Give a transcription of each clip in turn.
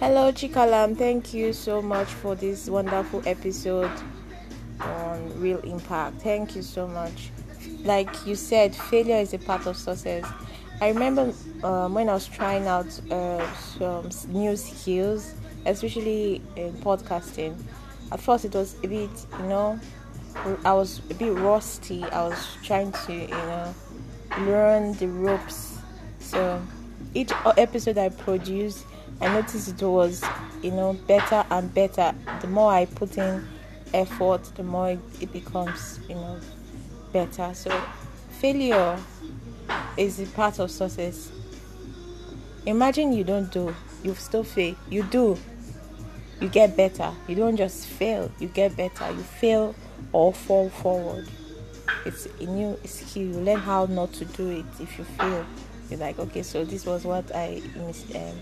Hello, Chikalam. Thank you so much for this wonderful episode on Real Impact. Thank you so much. Like you said, failure is a part of success. I remember um, when I was trying out uh, some new skills, especially in podcasting. At first, it was a bit, you know, I was a bit rusty. I was trying to, you know, learn the ropes. So each episode I produced, I noticed it was, you know, better and better. The more I put in effort, the more it becomes, you know, better. So failure is a part of success. Imagine you don't do, you still fail. You do, you get better. You don't just fail, you get better. You fail or fall forward. It's a new skill. You learn how not to do it if you fail. You're like, okay, so this was what I missed. Um,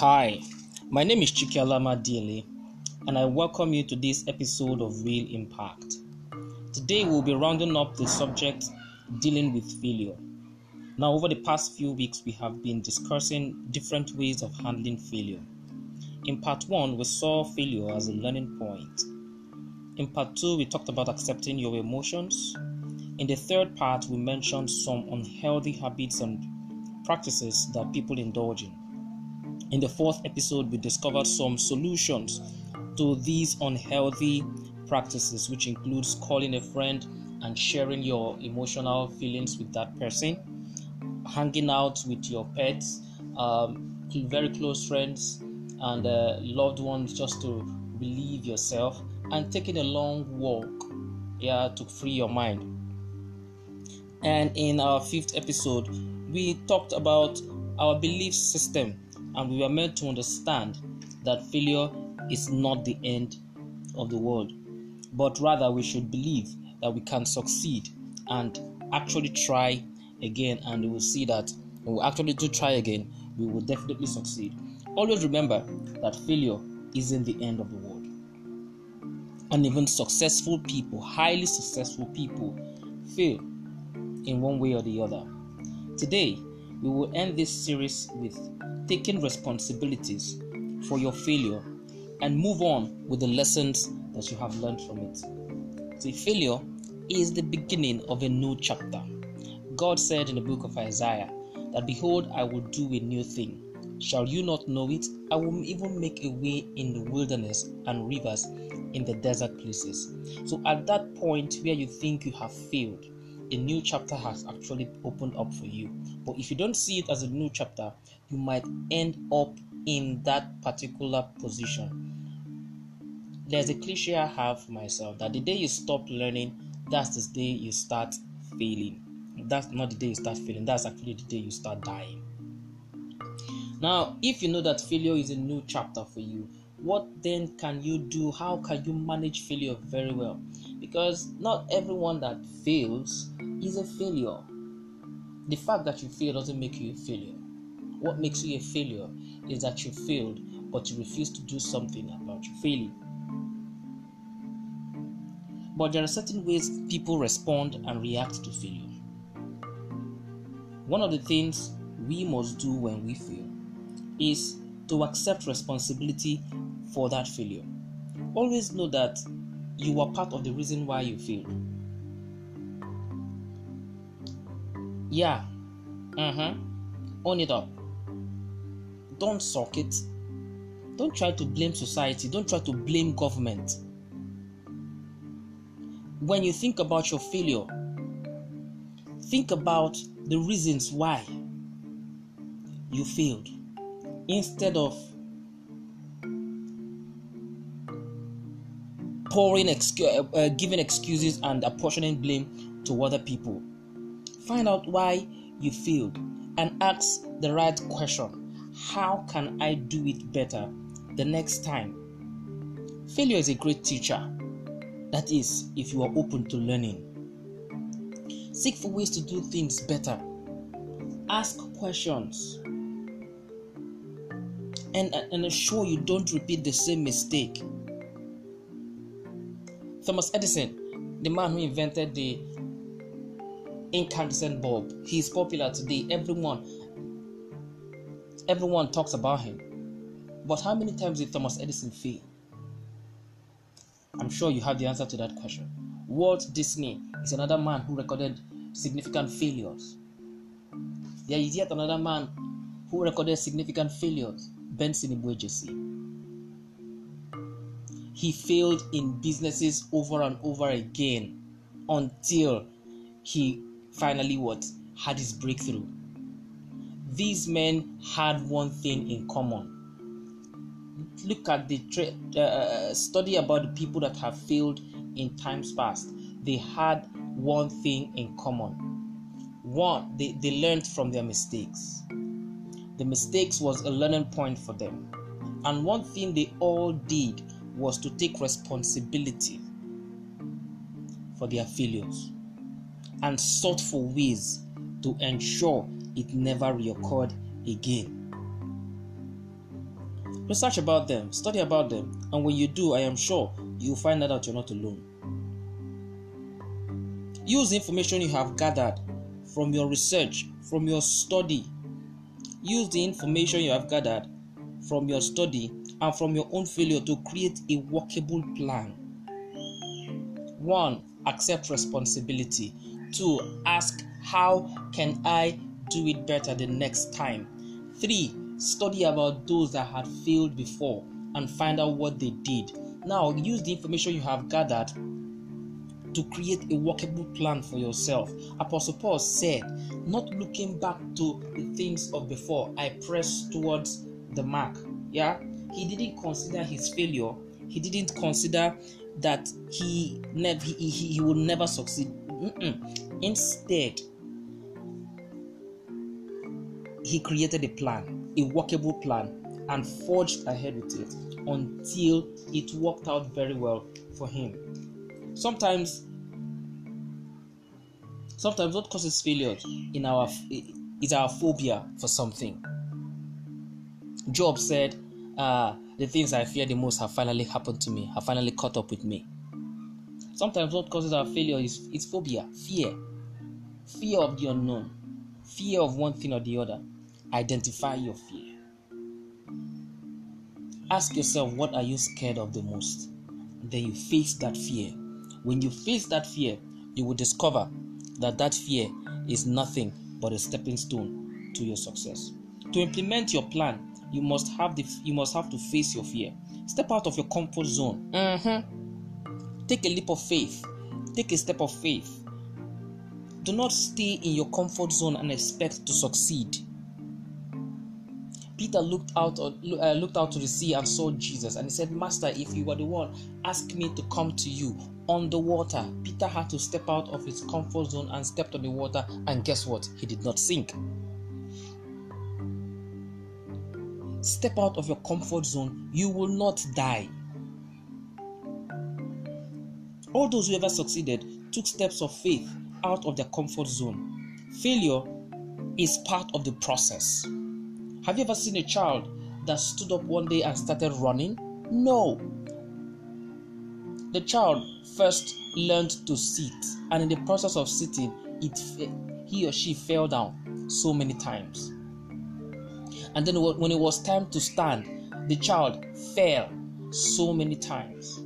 Hi, my name is Chikialama Dile, and I welcome you to this episode of Real Impact. Today we'll be rounding up the subject dealing with failure. Now, over the past few weeks, we have been discussing different ways of handling failure. In part one, we saw failure as a learning point. In part two, we talked about accepting your emotions. In the third part, we mentioned some unhealthy habits and practices that people indulge in. In the fourth episode, we discovered some solutions to these unhealthy practices, which includes calling a friend and sharing your emotional feelings with that person, hanging out with your pets, um, very close friends, and uh, loved ones just to relieve yourself, and taking a long walk, yeah, to free your mind. And in our fifth episode, we talked about our belief system, and we were meant to understand that failure is not the end of the world, but rather we should believe that we can succeed and actually try again, and we will see that when we actually do try again, we will definitely succeed. Always remember that failure isn't the end of the world. And even successful people, highly successful people, fail in one way or the other. Today, we will end this series with taking responsibilities for your failure and move on with the lessons that you have learned from it. See, failure is the beginning of a new chapter. God said in the book of Isaiah that, Behold, I will do a new thing. Shall you not know it? I will even make a way in the wilderness and rivers in the desert places. So, at that point where you think you have failed, a new chapter has actually opened up for you. But if you don't see it as a new chapter, you might end up in that particular position. There's a cliche I have for myself that the day you stop learning, that's the day you start failing. That's not the day you start failing, that's actually the day you start dying. Now, if you know that failure is a new chapter for you, what then can you do? How can you manage failure very well? Because not everyone that fails is a failure. The fact that you fail doesn't make you a failure. What makes you a failure is that you failed, but you refuse to do something about your failing. But there are certain ways people respond and react to failure. One of the things we must do when we fail is to accept responsibility for that failure. Always know that you are part of the reason why you failed. Yeah, uh-huh. Own it up. Don't suck it. Don't try to blame society. Don't try to blame government. When you think about your failure, think about the reasons why you failed instead of pouring excu- uh, giving excuses and apportioning blame to other people. Find out why you failed and ask the right question. How can i do it better the next time? Failure is a great teacher. That is if you are open to learning. Seek for ways to do things better. Ask questions. And, and ensure you don't repeat the same mistake. Thomas Edison, the man who invented the incandescent bulb. He's popular today. Everyone, everyone talks about him. But how many times did Thomas Edison fail? I'm sure you have the answer to that question. Walt Disney is another man who recorded significant failures. There is yet another man who recorded significant failures, Benson Ibwejesi. He failed in businesses over and over again until he finally what had his breakthrough. These men had one thing in common. Look at the tra- uh, study about the people that have failed in times past. They had one thing in common. One, they, they learned from their mistakes. The mistakes was a learning point for them. And one thing they all did was to take responsibility for their failures and sought for ways to ensure it never reoccurred again. Research about them, study about them, and when you do, I am sure you'll find out that you're not alone. Use information you have gathered from your research, from your study. Use the information you have gathered from your study and from your own failure to create a workable plan. One, accept responsibility. Two, ask how can I do it better the next time. Three, study about those that had failed before and find out what they did. Now, use the information you have gathered to create a workable plan for yourself. Apostle Paul said, Not looking back to the things of before, I press towards the mark. Yeah, he didn't consider his failure, he didn't consider that he never he, he, he would never succeed. Mm-mm. Instead, he created a plan, a workable plan, and forged ahead with it until it worked out very well for him. Sometimes, sometimes what causes failure in our is our phobia for something. Job said, uh, "The things I fear the most have finally happened to me, have finally caught up with me." Sometimes what causes our failure is, is phobia, fear, fear of the unknown, fear of one thing or the other. Identify your fear. Ask yourself, what are you scared of the most? Then you face that fear. When you face that fear, you will discover that that fear is nothing but a stepping stone to your success. To implement your plan, you must have the you must have to face your fear. Step out of your comfort zone. Mm-hmm. Take a leap of faith. Take a step of faith. Do not stay in your comfort zone and expect to succeed. Peter looked out uh, looked out to the sea and saw Jesus, and he said, "Master, if you were the one, ask me to come to you on the water." Peter had to step out of his comfort zone and stepped on the water, and guess what? He did not sink. Step out of your comfort zone, you will not die. All those who ever succeeded took steps of faith out of their comfort zone. Failure is part of the process. Have you ever seen a child that stood up one day and started running? No. The child first learned to sit, and in the process of sitting, it he or she fell down so many times. And then when it was time to stand, the child fell so many times.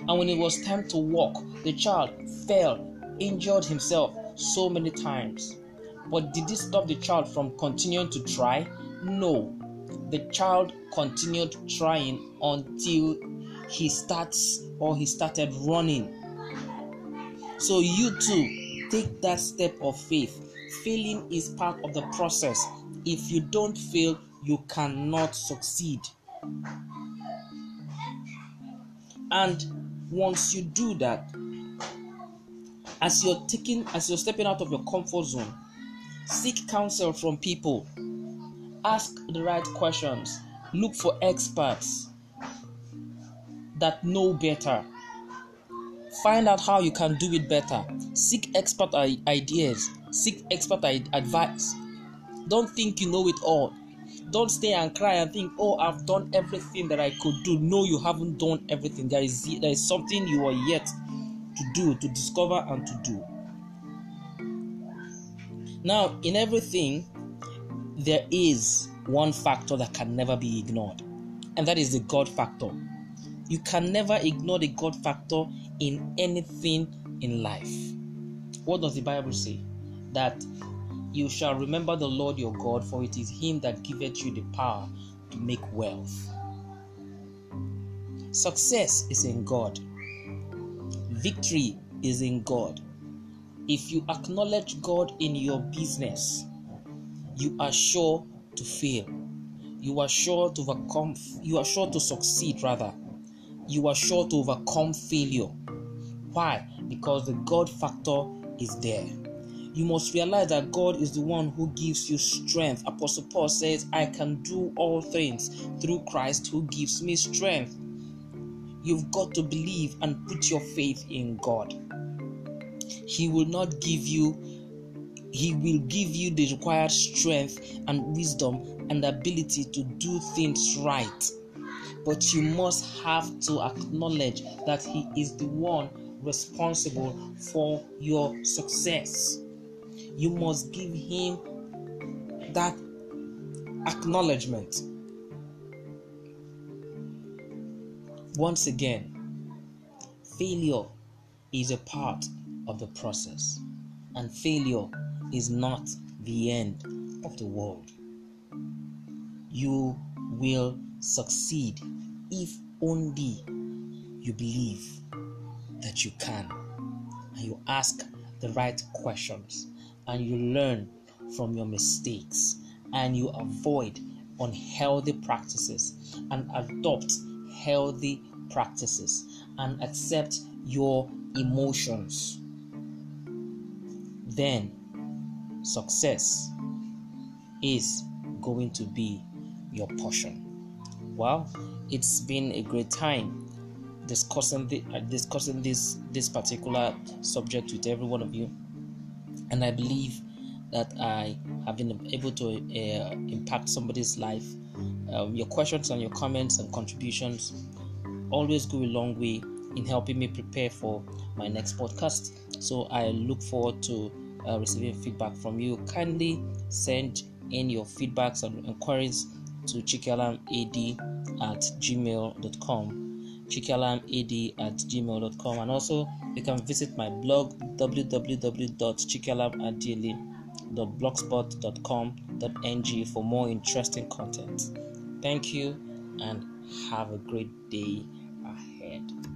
And when it was time to walk, the child fell, injured himself so many times. But did this stop the child from continuing to try? No. The child continued trying until he starts or he started running. So you too take that step of faith. Failing is part of the process. If you don't fail, you cannot succeed. And once you do that, as you're taking, as you're stepping out of your comfort zone, seek counsel from people, ask the right questions, look for experts that know better. Find out how you can do it better. Seek expert ideas, seek expert advice. Don't think you know it all. Don't stay and cry and think, oh, I've done everything that I could do. No, you haven't done everything. There is there is something you are yet to do, to discover and to do. Now, in everything, there is one factor that can never be ignored, and that is the God factor. You can never ignore the God factor in anything in life. What does the Bible say? That you shall remember the Lord your God, for it is Him that giveth you the power to make wealth. Success is in God, victory is in God. If you acknowledge God in your business, you are sure to fail. You are sure to overcome, you are sure to succeed, rather. You are sure to overcome failure. Why? Because the God factor is there. You must realize that God is the one who gives you strength. Apostle Paul says, I can do all things through Christ who gives me strength. You've got to believe and put your faith in God. He will not give you he will give you the required strength and wisdom and ability to do things right. But you must have to acknowledge that He is the one responsible for your success. You must give Him that acknowledgement. Once again, failure is a part of the process, and failure is not the end of the world. You will succeed if only you believe that you can and you ask the right questions and you learn from your mistakes and you avoid unhealthy practices and adopt healthy practices and accept your emotions then success is going to be your portion. Well, it's been a great time discussing the, uh, discussing this this particular subject with every one of you, and I believe that I have been able to uh, impact somebody's life. Um, your questions and your comments and contributions always go a long way in helping me prepare for my next podcast. So I look forward to uh, receiving feedback from you. Kindly send in your feedbacks and inquiries to chikalamad at gmail.com chikalamad at gmail.com and also you can visit my blog www.chikalamadili.blogspot.com.ng for more interesting content. Thank you and have a great day ahead.